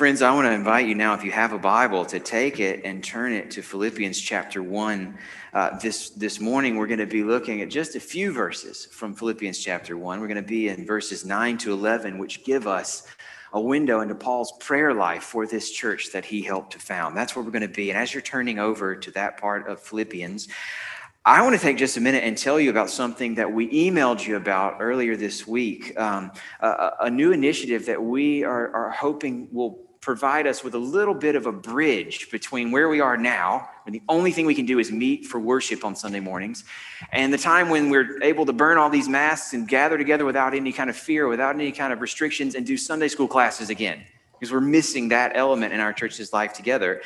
Friends, I want to invite you now, if you have a Bible, to take it and turn it to Philippians chapter 1. Uh, this, this morning, we're going to be looking at just a few verses from Philippians chapter 1. We're going to be in verses 9 to 11, which give us a window into Paul's prayer life for this church that he helped to found. That's where we're going to be. And as you're turning over to that part of Philippians, I want to take just a minute and tell you about something that we emailed you about earlier this week. Um, a, a, new initiative that we are, are hoping will provide us with a little bit of a bridge between where we are now, when the only thing we can do is meet for worship on Sunday mornings, and the time when we're able to burn all these masks and gather together without any kind of fear, without any kind of restrictions, and do Sunday school classes again because we're missing that element in our church's life together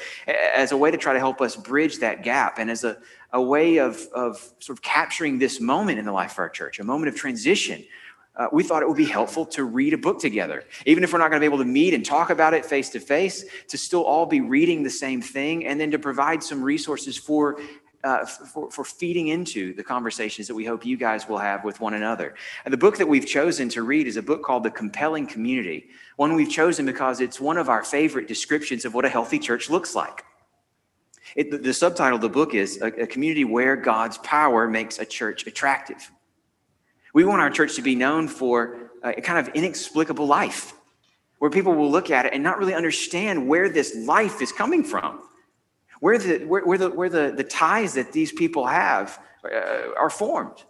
as a way to try to help us bridge that gap and as a, a way of, of sort of capturing this moment in the life of our church, a moment of transition. Uh, we thought it would be helpful to read a book together, even if we're not going to be able to meet and talk about it face to face, to still all be reading the same thing, and then to provide some resources for uh, for, for feeding into the conversations that we hope you guys will have with one another. And the book that we've chosen to read is a book called The Compelling Community, one we've chosen because it's one of our favorite descriptions of what a healthy church looks like. It, the, the, subtitle of the book is a, a community where God's power makes a church attractive. We want our church to be known for a kind of inexplicable life, where people will look at it and not really understand where this life is coming from where the, where, where the, where the, the ties that these people have uh, are formed.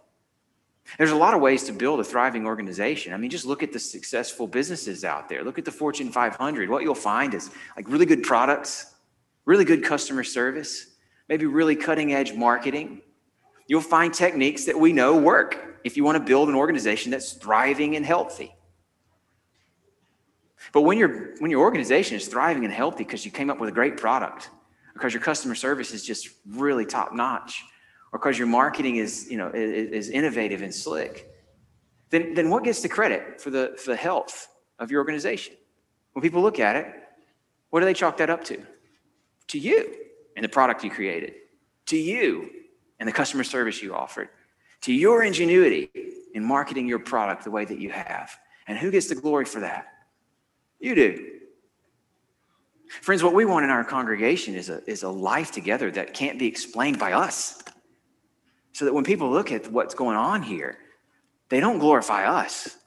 There's a lot of ways to build a thriving organization. I mean, just look at the successful businesses out there. Look at the Fortune 500. What you'll find is like really good products, really good customer service, maybe really cutting edge marketing. You'll find techniques that we know work if you want to build an organization that's thriving and healthy. But when, your when your organization is thriving and healthy because you came up with a great product, because your customer service is just really top notch or because your marketing is, you know, is, innovative and slick, then, then what gets the credit for the, for the health of your organization? When people look at it, what do they chalk that up to? To you and the product you created, to you and the customer service you offered, to your ingenuity in marketing your product the way that you have. And who gets the glory for that? You do. Friends, what we want in our congregation is a, is a life together that can't be explained by us. So that when people look at what's going on here, they don't glorify us,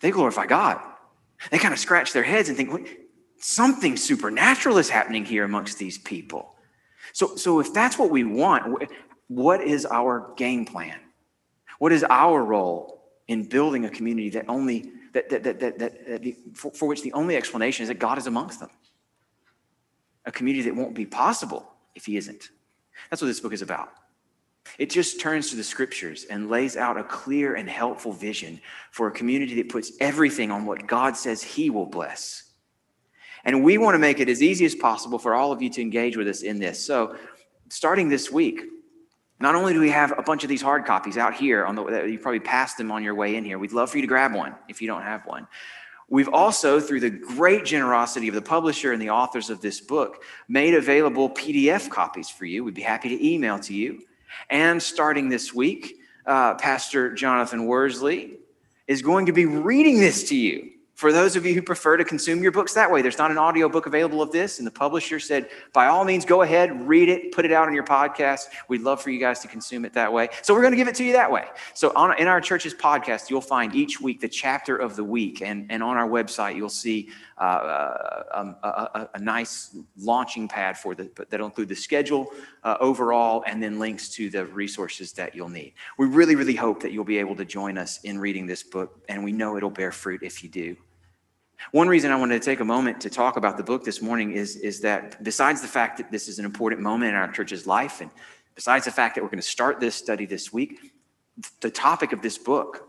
they glorify God. They kind of scratch their heads and think, something supernatural is happening here amongst these people. So, so if that's what we want, what is our game plan? What is our role in building a community that only that, that, that, that, that the, for, for which the only explanation is that God is amongst them. A community that won't be possible if He isn't. That's what this book is about. It just turns to the scriptures and lays out a clear and helpful vision for a community that puts everything on what God says He will bless. And we want to make it as easy as possible for all of you to engage with us in this. So, starting this week, not only do we have a bunch of these hard copies out here on the you probably passed them on your way in here. We'd love for you to grab one if you don't have one. We've also, through the great generosity of the publisher and the authors of this book, made available PDF copies for you. We'd be happy to email to you. And starting this week, uh, Pastor Jonathan Worsley is going to be reading this to you for those of you who prefer to consume your books that way, there's not an audio book available of this. And the publisher said, by all means, go ahead, read it, put it out on your podcast. We'd love for you guys to consume it that way. So we're going to give it to you that way. So on, in our church's podcast, you'll find each week the chapter of the week. And, and on our website, you'll see uh, uh um, a, a, a, nice launching pad for the, that'll include the schedule uh, overall and then links to the resources that you'll need. We really, really hope that you'll be able to join us in reading this book. And we know it'll bear fruit if you do. One reason I wanted to take a moment to talk about the book this morning is, is that besides the fact that this is an important moment in our church's life, and besides the fact that we're going to start this study this week, the topic of this book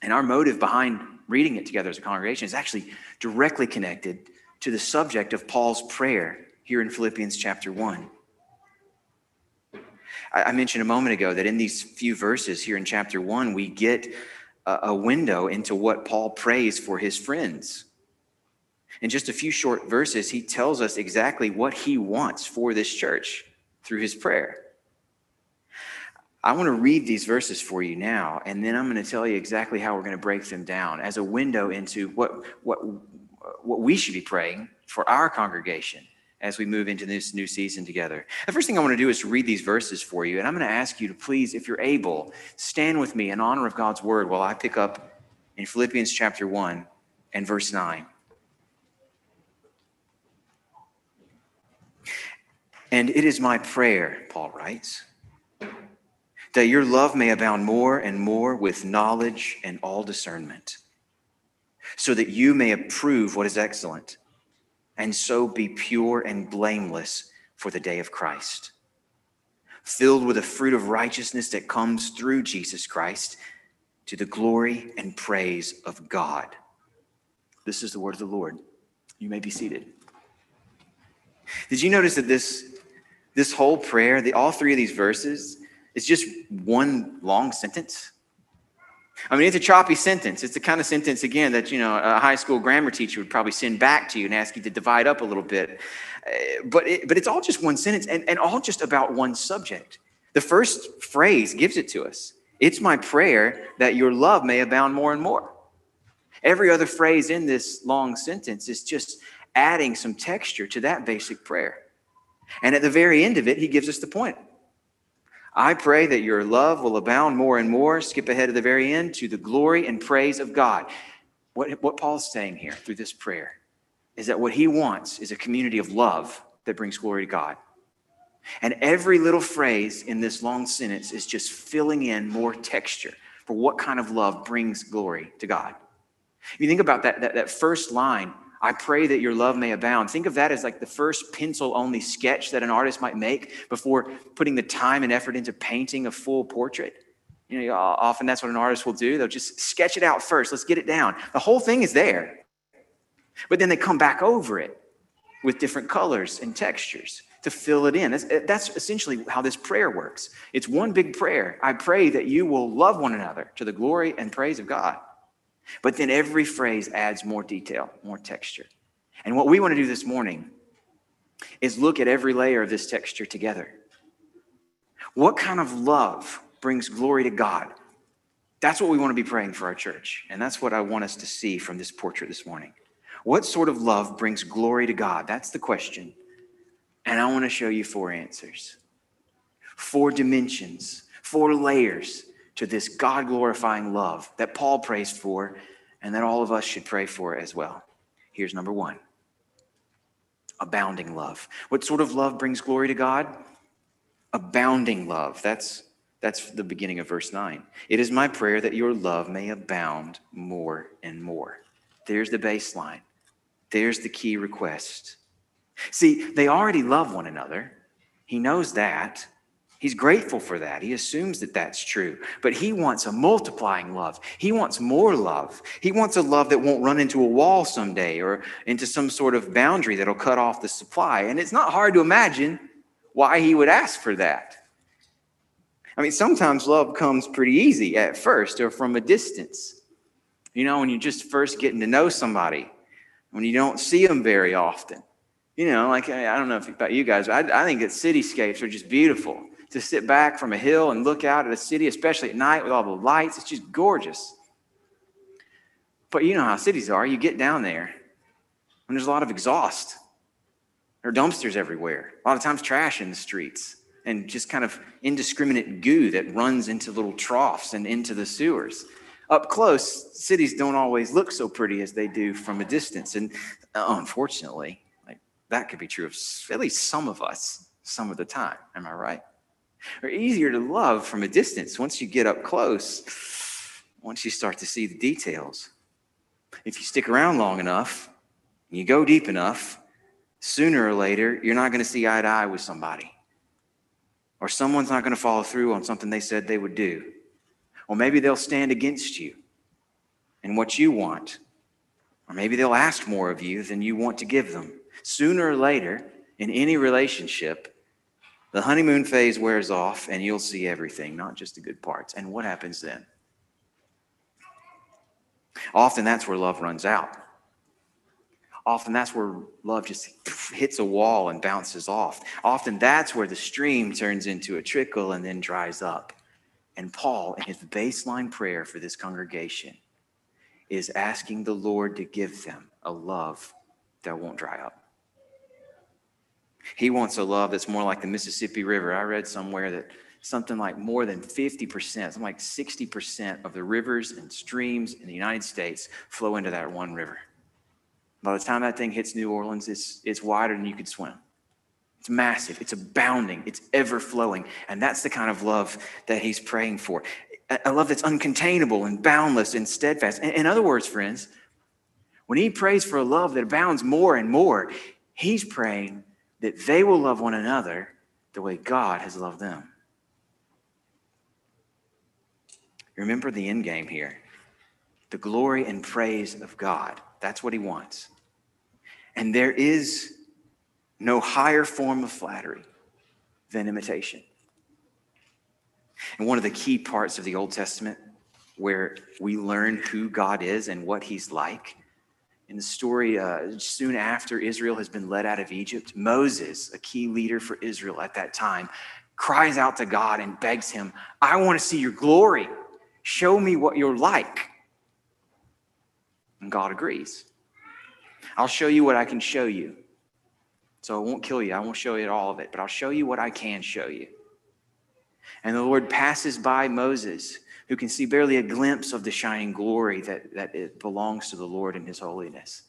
and our motive behind reading it together as a congregation is actually directly connected to the subject of Paul's prayer here in Philippians chapter 1. I mentioned a moment ago that in these few verses here in chapter 1, we get a window into what Paul prays for his friends. In just a few short verses, he tells us exactly what he wants for this church through his prayer. I want to read these verses for you now, and then I'm going to tell you exactly how we're going to break them down as a window into what, what, what we should be praying for our congregation as we move into this new season together. The first thing I want to do is read these verses for you. And I'm going to ask you to please, if you're able, stand with me in honor of God's word while I pick up in Philippians chapter 1 and verse 9. And it is my prayer, Paul writes, that your love may abound more and more with knowledge and all discernment, so that you may approve what is excellent, and so be pure and blameless for the day of Christ, filled with the fruit of righteousness that comes through Jesus Christ to the glory and praise of God. This is the word of the Lord. You may be seated. Did you notice that this this whole prayer, the, all three of these verses, is just one long sentence. I mean, it's a choppy sentence. It's the kind of sentence, again, that, you know, a high school grammar teacher would probably send back to you and ask you to divide up a little bit. Uh, but, it, but it's all just one sentence and, and all just about one subject. The first phrase gives it to us. It's my prayer that your love may abound more and more. Every other phrase in this long sentence is just adding some texture to that basic prayer. And at the very end of it, he gives us the point. I pray that your love will abound more and more. Skip ahead to the very end to the glory and praise of God. What, what Paul's saying here through this prayer is that what he wants is a community of love that brings glory to God. And every little phrase in this long sentence is just filling in more texture for what kind of love brings glory to God. If you think about that, that, that first line, I pray that your love may abound. Think of that as like the first pencil only sketch that an artist might make before putting the time and effort into painting a full portrait. You know, often that's what an artist will do. They'll just sketch it out first. Let's get it down. The whole thing is there. But then they come back over it with different colors and textures to fill it in. That's, eh, that's essentially how this prayer works. It's one big prayer. I pray that you will love one another to the glory and praise of God. But then every phrase adds more detail, more texture. And what we want to do this morning is look at every layer of this texture together. What kind of love brings glory to God? That's what we want to be praying for our church. And that's what I want us to see from this portrait this morning. What sort of love brings glory to God? That's the question. And I want to show you four answers, four dimensions, four layers to this God glorifying love that Paul prays for and that all of us should pray for as well. Here's number one abounding love. What sort of love brings glory to God? Abounding love. That's, that's the beginning of verse 9. It is my prayer that your love may abound more and more. There's the baseline, there's the key request. See, they already love one another. He knows that. He's grateful for that. He assumes that that's true. But he wants a multiplying love. He wants more love. He wants a love that won't run into a wall someday or into some sort of boundary that'll cut off the supply. And it's not hard to imagine why he would ask for that. I mean, sometimes love comes pretty easy at first or from a distance. You know, when you're just first getting to know somebody, when you don't see them very often. You know, like I don't know if about you guys, but I, I think that cityscapes are just beautiful to sit back from a hill and look out at a city, especially at night with all the lights. It's just gorgeous. But you know how cities are. You get down there and there's a lot of exhaust. There are dumpsters everywhere, a lot of times trash in the streets, and just kind of indiscriminate goo that runs into little troughs and into the sewers. Up close, cities don't always look so pretty as they do from a distance. And uh, unfortunately, like, that could be true of at least some of us some of the time. Am I right? Are easier to love from a distance once you get up close, once you start to see the details. If you stick around long enough, you go deep enough, sooner or later, you're not going to see eye to eye with somebody. Or someone's not going to follow through on something they said they would do. Or maybe they'll stand against you and what you want. Or maybe they'll ask more of you than you want to give them. Sooner or later, in any relationship, the honeymoon phase wears off and you'll see everything, not just the good parts. And what happens then? Often that's where love runs out. Often that's where love just hits a wall and bounces off. Often that's where the stream turns into a trickle and then dries up. And Paul, in his baseline prayer for this congregation, is asking the Lord to give them a love that won't dry up. He wants a love that's more like the Mississippi River. I read somewhere that something like more than 50%, something like 60% of the rivers and streams in the United States flow into that one river. By the time that thing hits New Orleans, it's, it's wider than you could swim. It's massive, it's abounding, it's ever flowing. And that's the kind of love that he's praying for. A love that's uncontainable and boundless and steadfast. In other words, friends, when he prays for a love that abounds more and more, he's praying that they will love one another the way God has loved them. Remember the end game here the glory and praise of God. That's what he wants. And there is no higher form of flattery than imitation. And one of the key parts of the Old Testament where we learn who God is and what he's like in the story, uh, soon after Israel has been led out of Egypt, Moses, a key leader for Israel at that time, cries out to God and begs him, I want to see your glory. Show me what you're like. And God agrees. I'll show you what I can show you. So I won't kill you. I won't show you all of it, but I'll show you what I can show you. And the Lord passes by Moses who can see barely a glimpse of the shining glory that, that it belongs to the Lord in his holiness.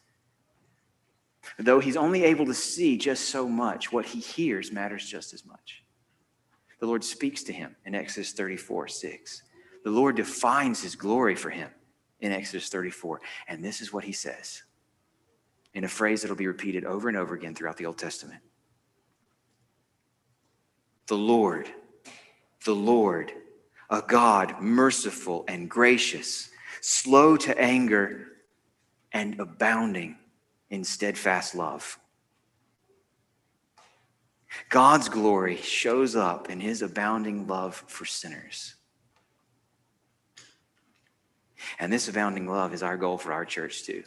Though he's only able to see just so much, what he hears matters just as much. The Lord speaks to him in Exodus 34 6. The Lord defines his glory for him in Exodus 34. And this is what he says in a phrase that'll be repeated over and over again throughout the Old Testament. The Lord, the Lord a God merciful and gracious, slow to anger, and abounding in steadfast love. God's glory shows up in his abounding love for sinners. And this abounding love is our goal for our church, too.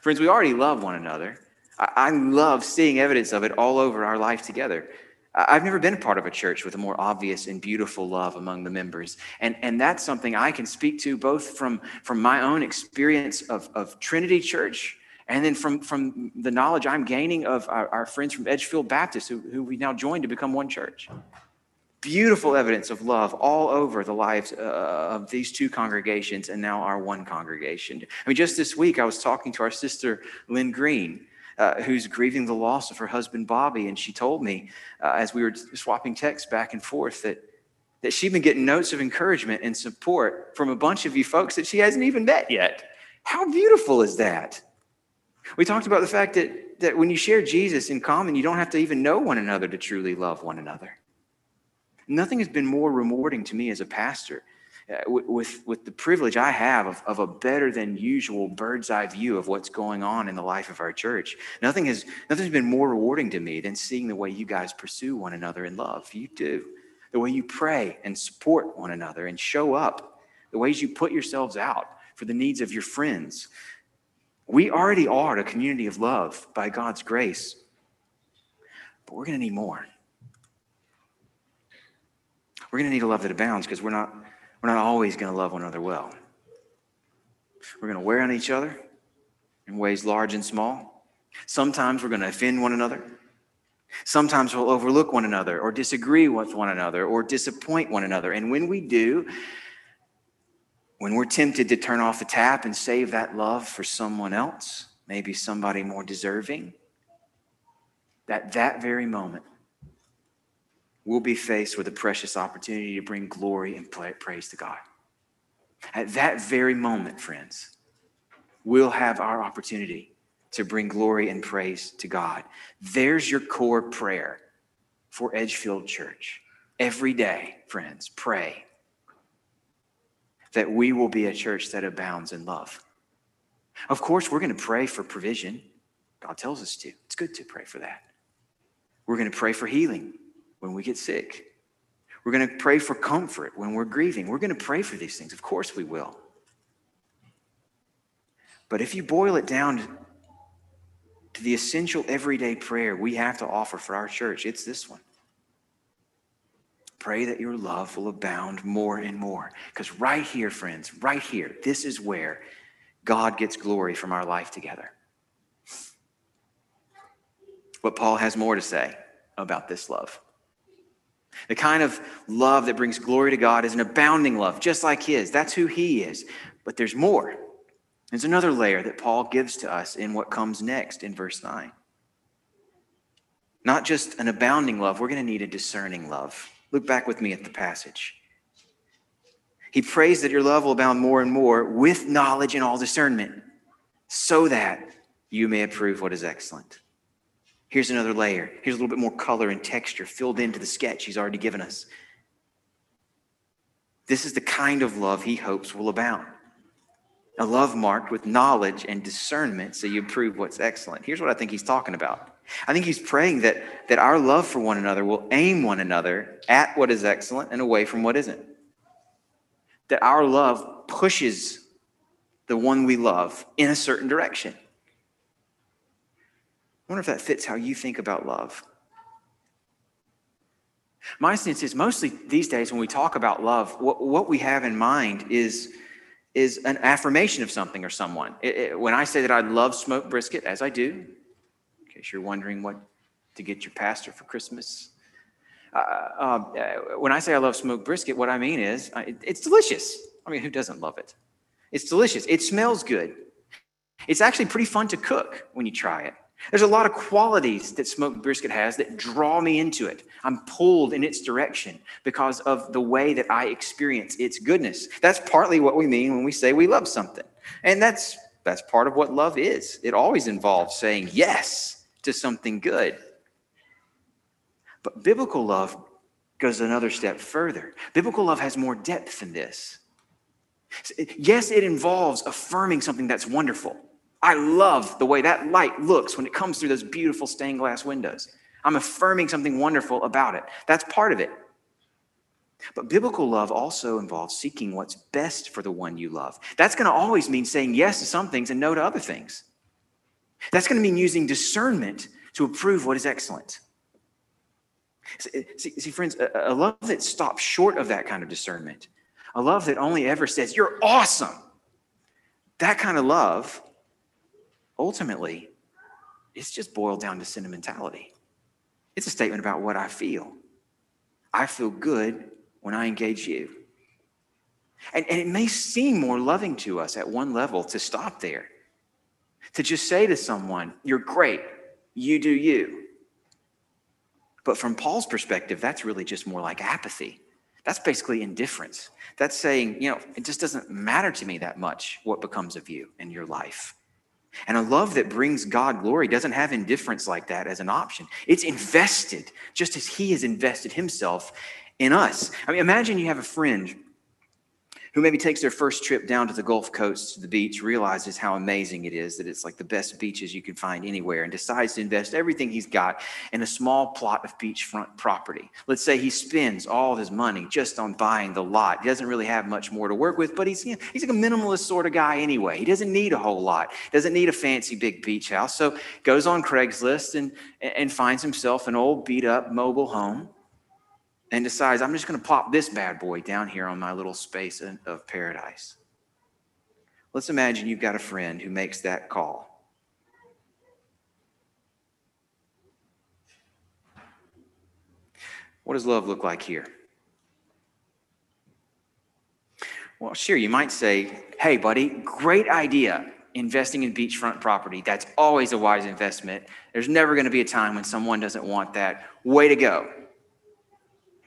Friends, we already love one another. I, love seeing evidence of it all over our life together. I've never been a part of a church with a more obvious and beautiful love among the members. And, and that's something I can speak to both from, from my own experience of, of Trinity Church and then from, from the knowledge I'm gaining of our, our friends from Edgefield Baptist, who, who we now joined to become one church. Beautiful evidence of love all over the lives uh, of these two congregations and now our one congregation. I mean, just this week, I was talking to our sister, Lynn Green uh, who's grieving the loss of her husband, Bobby. And she told me uh, as we were swapping texts back and forth that, that she'd been getting notes of encouragement and support from a bunch of you folks that she hasn't even met yet. How beautiful is that? We talked about the fact that, that when you share Jesus in common, you don't have to even know one another to truly love one another. Nothing has been more rewarding to me as a pastor Uh, with, with the privilege I have of, of a better than usual bird's eye view of what's going on in the life of our church. Nothing has nothing's been more rewarding to me than seeing the way you guys pursue one another in love. You do. The way you pray and support one another and show up, the ways you put yourselves out for the needs of your friends. We already are a community of love by God's grace, but we're going to need more. We're going to need a love that abounds because we're not we're not always going to love one another well. We're going to wear on each other in ways large and small. Sometimes we're going to offend one another. Sometimes we'll overlook one another or disagree with one another or disappoint one another. And when we do, when we're tempted to turn off the tap and save that love for someone else, maybe somebody more deserving, that that very moment we'll be faced with a precious opportunity to bring glory and praise to God. At that very moment, friends, we'll have our opportunity to bring glory and praise to God. There's your core prayer for Edgefield Church. Every day, friends, pray that we will be a church that abounds in love. Of course, we're going to pray for provision. God tells us to. It's good to pray for that. We're going to pray for healing when we get sick. We're going to pray for comfort when we're grieving. We're going to pray for these things. Of course, we will. But if you boil it down to the essential everyday prayer we have to offer for our church, it's this one. Pray that your love will abound more and more. Because right here, friends, right here, this is where God gets glory from our life together. But Paul has more to say about this love. The kind of love that brings glory to God is an abounding love, just like his. That's who he is. But there's more. There's another layer that Paul gives to us in what comes next in verse 9. Not just an abounding love, we're going to need a discerning love. Look back with me at the passage. He prays that your love will abound more and more with knowledge and all discernment, so that you may approve what is excellent. Here's another layer. Here's a little bit more color and texture filled into the sketch he's already given us. This is the kind of love he hopes will abound. A love marked with knowledge and discernment so you prove what's excellent. Here's what I think he's talking about. I think he's praying that, that our love for one another will aim one another at what is excellent and away from what isn't. That our love pushes the one we love in a certain direction. I wonder if that fits how you think about love. My sense is mostly these days when we talk about love, what, what we have in mind is, is an affirmation of something or someone. It, it, when I say that I love smoked brisket, as I do, in case you're wondering what to get your pastor for Christmas, uh, uh, when I say I love smoked brisket, what I mean is uh, it, it's delicious. I mean, who doesn't love it? It's delicious. It smells good. It's actually pretty fun to cook when you try it. There's a lot of qualities that smoked brisket has that draw me into it. I'm pulled in its direction because of the way that I experience its goodness. That's partly what we mean when we say we love something. And that's that's part of what love is. It always involves saying yes to something good. But biblical love goes another step further. Biblical love has more depth than this. Yes, it involves affirming something that's wonderful. I love the way that light looks when it comes through those beautiful stained glass windows. I'm affirming something wonderful about it. That's part of it. But biblical love also involves seeking what's best for the one you love. That's going to always mean saying yes to some things and no to other things. That's going to mean using discernment to approve what is excellent. Eh, see, see, friends, a love that stops short of that kind of discernment, a love that only ever says, You're awesome, that kind of love ultimately, it's just boiled down to sentimentality. It's a statement about what I feel. I feel good when I engage you. And, and it may seem more loving to us at one level to stop there, to just say to someone, You're great, you do you. But from Paul's perspective, that's really just more like apathy. That's basically indifference. That's saying, you know, it just doesn't matter to me that much what becomes of you in your life. And a love that brings God glory doesn't have indifference like that as an option. It's invested, just as He has invested Himself in us. I mean, imagine you have a friend who maybe takes their first trip down to the Gulf Coast to the beach, realizes how amazing it is, that it's like the best beaches you can find anywhere, and decides to invest everything he's got in a small plot of beachfront property. Let's say he spends all of his money just on buying the lot. He doesn't really have much more to work with, but he's, you know, he's like a minimalist sort of guy anyway. He doesn't need a whole lot, doesn't need a fancy big beach house. So goes on Craigslist and, and finds himself an old beat up mobile home and decides, I'm just going to plop this bad boy down here on my little space of paradise. Let's imagine you've got a friend who makes that call. What does love look like here? Well, sure, you might say, hey, buddy, great idea investing in beachfront property. That's always a wise investment. There's never going to be a time when someone doesn't want that. Way to go.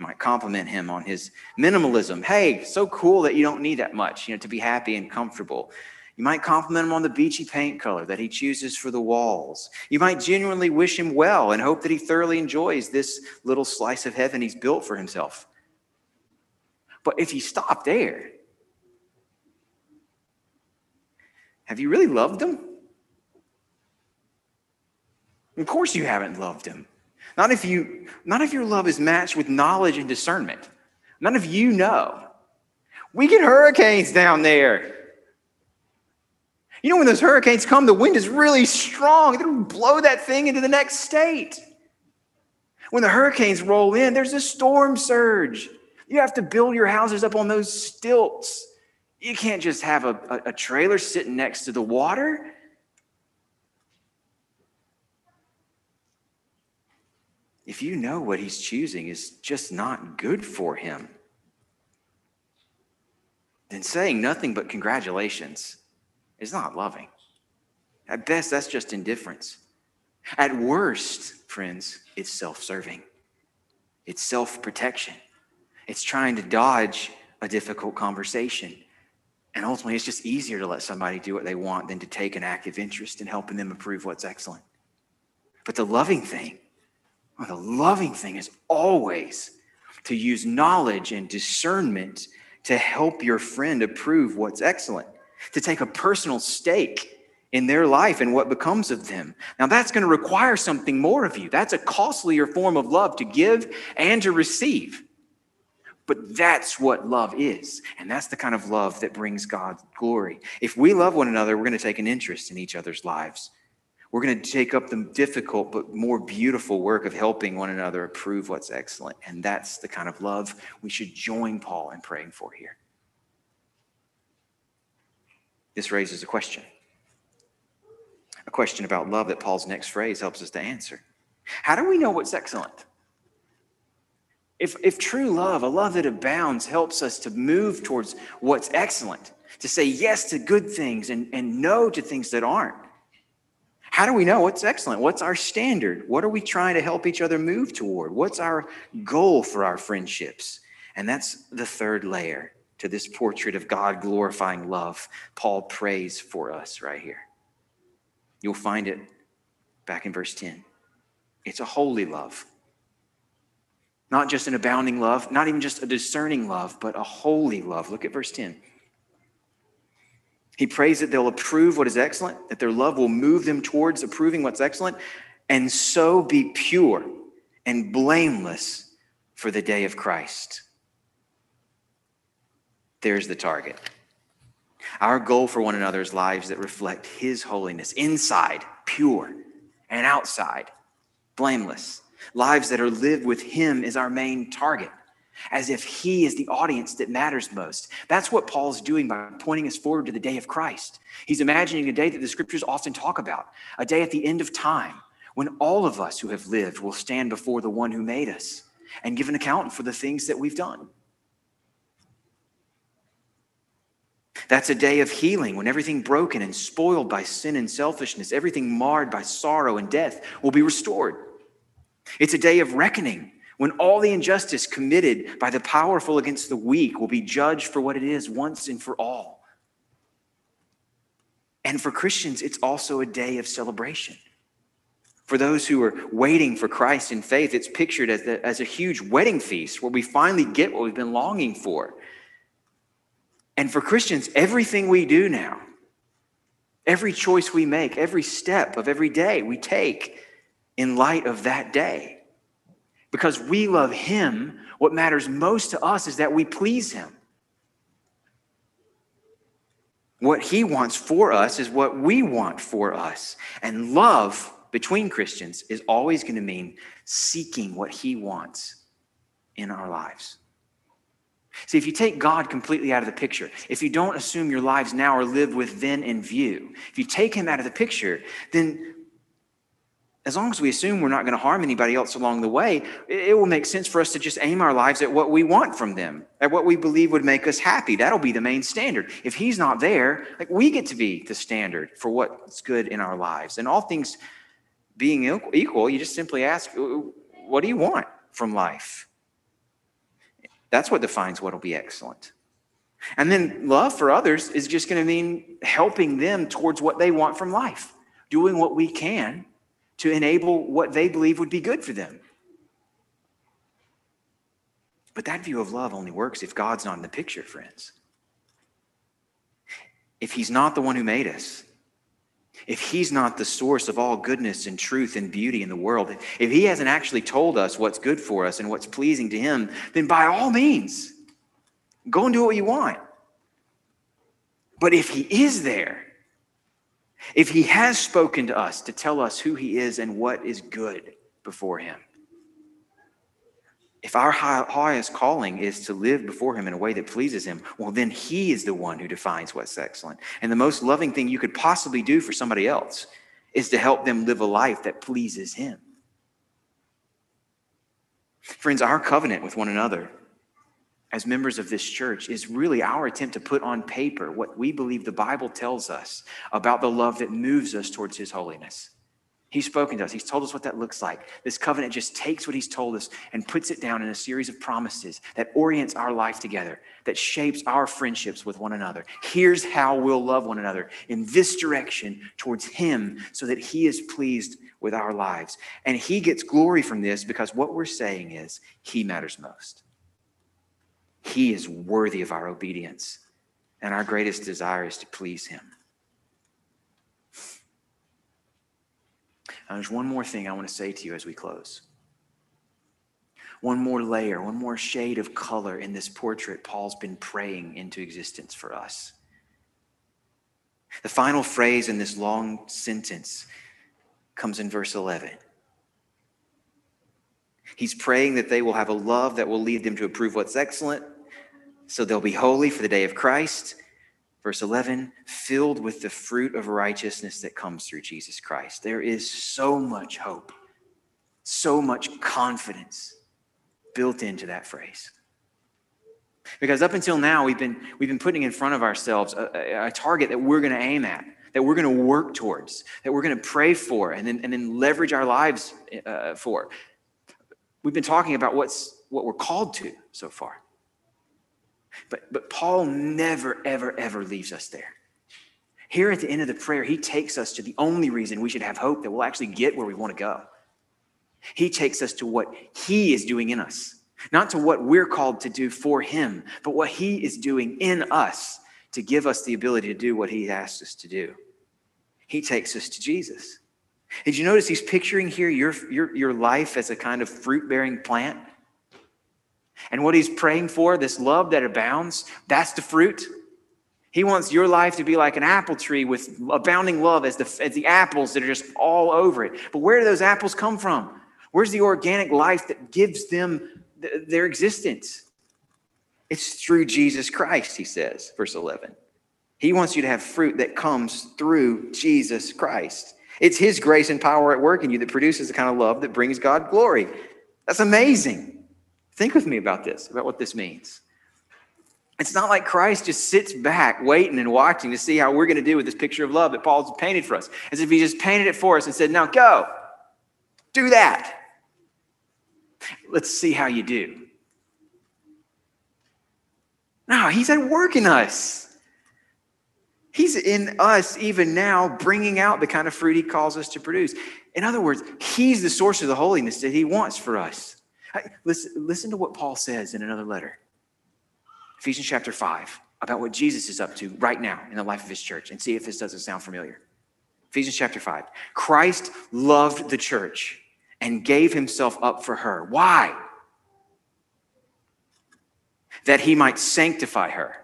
Might compliment him on his minimalism. Hey, so cool that you don't need that much, you know, to be happy and comfortable. You might compliment him on the beachy paint color that he chooses for the walls. You might genuinely wish him well and hope that he thoroughly enjoys this little slice of heaven he's built for himself. But if you stop there, have you really loved him? Of course you haven't loved him. Not if you, not if your love is matched with knowledge and discernment. None of you know. We get hurricanes down there. You know, when those hurricanes come, the wind is really strong. It'll blow that thing into the next state. When the hurricanes roll in, there's a storm surge. You have to build your houses up on those stilts. You can't just have a, a, a trailer sitting next to the water. If you know what he's choosing is just not good for him, then saying nothing but congratulations is not loving. At best, that's just indifference. At worst, friends, it's self serving, it's self protection, it's trying to dodge a difficult conversation. And ultimately, it's just easier to let somebody do what they want than to take an active interest in helping them improve what's excellent. But the loving thing, well, the loving thing is always to use knowledge and discernment to help your friend approve what's excellent, to take a personal stake in their life and what becomes of them. Now, that's going to require something more of you. That's a costlier form of love to give and to receive. But that's what love is. And that's the kind of love that brings God glory. If we love one another, we're going to take an interest in each other's lives. We're going to take up the difficult but more beautiful work of helping one another approve what's excellent. And that's the kind of love we should join Paul in praying for here. This raises a question. A question about love that Paul's next phrase helps us to answer. How do we know what's excellent? If, if true love, a love that abounds, helps us to move towards what's excellent, to say yes to good things and, and no to things that aren't, how do we know what's excellent? What's our standard? What are we trying to help each other move toward? What's our goal for our friendships? And that's the third layer to this portrait of God glorifying love Paul prays for us right here. You'll find it back in verse 10. It's a holy love. Not just an abounding love, not even just a discerning love, but a holy love. Look at verse 10. He prays that they'll approve what is excellent, that their love will move them towards approving what's excellent, and so be pure and blameless for the day of Christ. There's the target. Our goal for one another is lives that reflect His holiness, inside, pure, and outside, blameless. Lives that are lived with Him is our main target as if he is the audience that matters most. That's what Paul's doing by pointing us forward to the day of Christ. He's imagining a day that the scriptures often talk about, a day at the end of time when all of us who have lived will stand before the one who made us and give an account for the things that we've done. That's a day of healing when everything broken and spoiled by sin and selfishness, everything marred by sorrow and death will be restored. It's a day of reckoning when all the injustice committed by the powerful against the weak will be judged for what it is once and for all. And for Christians, it's also a day of celebration. For those who are waiting for Christ in faith, it's pictured as, the, as a huge wedding feast where we finally get what we've been longing for. And for Christians, everything we do now, every choice we make, every step of every day we take in light of that day because we love Him, what matters most to us is that we please Him. What He wants for us is what we want for us. And love between Christians is always going to mean seeking what He wants in our lives. See, if you take God completely out of the picture, if you don't assume your lives now are lived with then in view, if you take Him out of the picture, then as long as we assume we're not going to harm anybody else along the way, it will make sense for us to just aim our lives at what we want from them, at what we believe would make us happy. That'll be the main standard. If he's not there, like we get to be the standard for what's good in our lives. And all things being equal, you just simply ask, what do you want from life? That's what defines what will be excellent. And then love for others is just going to mean helping them towards what they want from life, doing what we can to enable what they believe would be good for them. But that view of love only works if God's not in the picture, friends. If He's not the one who made us, if He's not the source of all goodness and truth and beauty in the world, if He hasn't actually told us what's good for us and what's pleasing to Him, then by all means, go and do what you want. But if He is there, if he has spoken to us to tell us who he is and what is good before him, if our highest calling is to live before him in a way that pleases him, well, then he is the one who defines what's excellent. And the most loving thing you could possibly do for somebody else is to help them live a life that pleases him. Friends, our covenant with one another as members of this church is really our attempt to put on paper what we believe the Bible tells us about the love that moves us towards His holiness. He's spoken to us. He's told us what that looks like. This covenant just takes what he's told us and puts it down in a series of promises that orients our life together, that shapes our friendships with one another. Here's how we'll love one another in this direction towards him so that he is pleased with our lives. And he gets glory from this because what we're saying is he matters most. He is worthy of our obedience, and our greatest desire is to please him. Now, there's one more thing I want to say to you as we close. One more layer, one more shade of color in this portrait Paul's been praying into existence for us. The final phrase in this long sentence comes in verse 11. He's praying that they will have a love that will lead them to approve what's excellent, so they'll be holy for the day of Christ Verse 11, filled with the fruit of righteousness that comes through Jesus Christ. There is so much hope, so much confidence built into that phrase. Because up until now, we've been, we've been putting in front of ourselves a, a target that we're going to aim at, that we're going to work towards, that we're going to pray for, and then, and then leverage our lives uh, for. We've been talking about what's, what we're called to so far. But, but Paul never, ever, ever leaves us there. Here at the end of the prayer, he takes us to the only reason we should have hope that we'll actually get where we want to go. He takes us to what he is doing in us, not to what we're called to do for him, but what he is doing in us to give us the ability to do what he asked us to do. He takes us to Jesus. Did you notice he's picturing here your, your, your life as a kind of fruit bearing plant? And what he's praying for, this love that abounds, that's the fruit. He wants your life to be like an apple tree with abounding love as the, as the apples that are just all over it. But where do those apples come from? Where's the organic life that gives them th- their existence? It's through Jesus Christ, he says, verse 11. He wants you to have fruit that comes through Jesus Christ. It's his grace and power at work in you that produces the kind of love that brings God glory. That's amazing. Think with me about this, about what this means. It's not like Christ just sits back waiting and watching to see how we're going to do with this picture of love that Paul's painted for us. As if he just painted it for us and said, Now go, do that. Let's see how you do. No, he's at work in us. He's in us even now, bringing out the kind of fruit he calls us to produce. In other words, he's the source of the holiness that he wants for us. Listen, listen to what Paul says in another letter, Ephesians chapter 5, about what Jesus is up to right now in the life of his church, and see if this doesn't sound familiar. Ephesians chapter 5. Christ loved the church and gave himself up for her. Why? That he might sanctify her,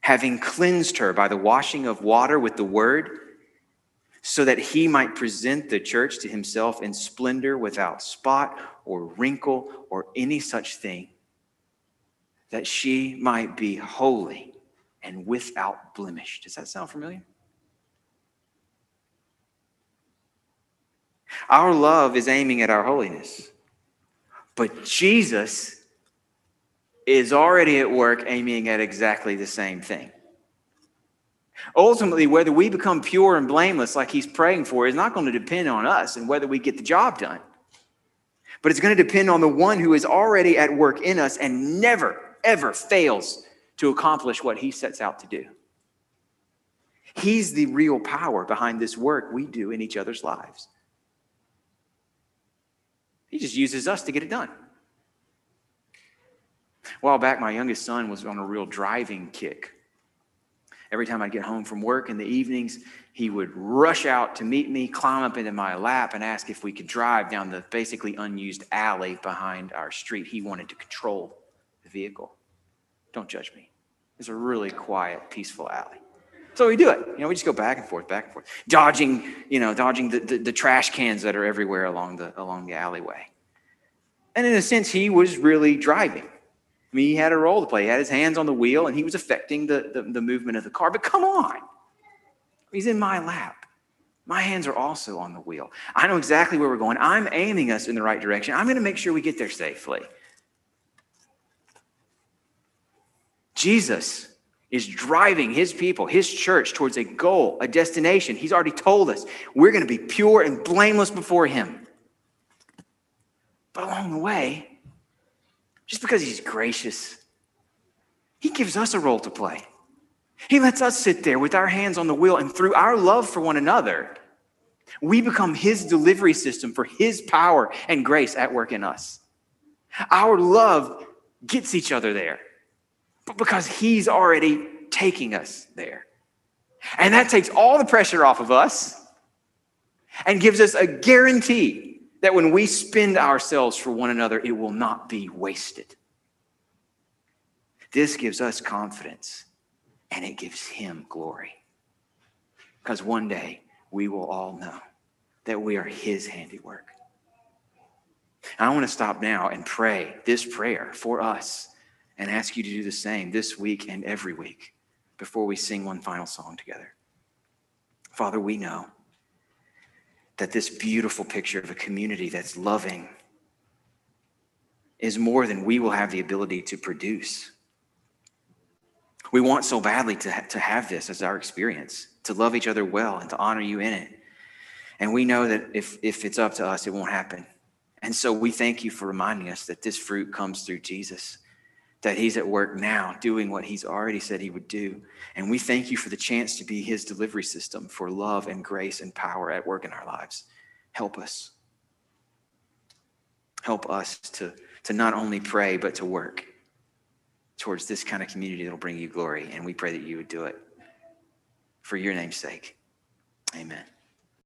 having cleansed her by the washing of water with the word, so that he might present the church to himself in splendor without spot or wrinkle or any such thing, that she might be holy and without blemish. Does that sound familiar? Our love is aiming at our holiness, but Jesus is already at work aiming at exactly the same thing. Ultimately, whether we become pure and blameless like he's praying for is not going to depend on us and whether we get the job done but it's going to depend on the one who is already at work in us and never, ever fails to accomplish what he sets out to do. He's the real power behind this work we do in each other's lives. He just uses us to get it done. A while back, my youngest son was on a real driving kick. Every time I'd get home from work in the evenings, he would rush out to meet me, climb up into my lap, and ask if we could drive down the basically unused alley behind our street. He wanted to control the vehicle. Don't judge me. It's a really quiet, peaceful alley. So we do it. You know, we just go back and forth, back and forth, dodging, you know, dodging the, the, the trash cans that are everywhere along the along the alleyway. And in a sense, he was really driving. I mean, he had a role to play. He had his hands on the wheel and he was affecting the, the, the movement of the car. But come on, He's in my lap. My hands are also on the wheel. I know exactly where we're going. I'm aiming us in the right direction. I'm going to make sure we get there safely. Jesus is driving his people, his church, towards a goal, a destination. He's already told us we're going to be pure and blameless before him. But along the way, just because he's gracious, he gives us a role to play. He lets us sit there with our hands on the wheel, and through our love for one another, we become his delivery system for his power and grace at work in us. Our love gets each other there, but because he's already taking us there. And that takes all the pressure off of us and gives us a guarantee that when we spend ourselves for one another, it will not be wasted. This gives us confidence and it gives him glory. Because one day we will all know that we are his handiwork. I want to stop now and pray this prayer for us and ask you to do the same this week and every week before we sing one final song together. Father, we know that this beautiful picture of a community that's loving is more than we will have the ability to produce. We want so badly to, ha- to have this as our experience, to love each other well and to honor you in it. And we know that if, if it's up to us, it won't happen. And so we thank you for reminding us that this fruit comes through Jesus, that he's at work now doing what he's already said he would do. And we thank you for the chance to be his delivery system for love and grace and power at work in our lives. Help us. Help us to, to not only pray, but to work towards this kind of community that'll bring you glory. And we pray that you would do it for your name's sake. Amen.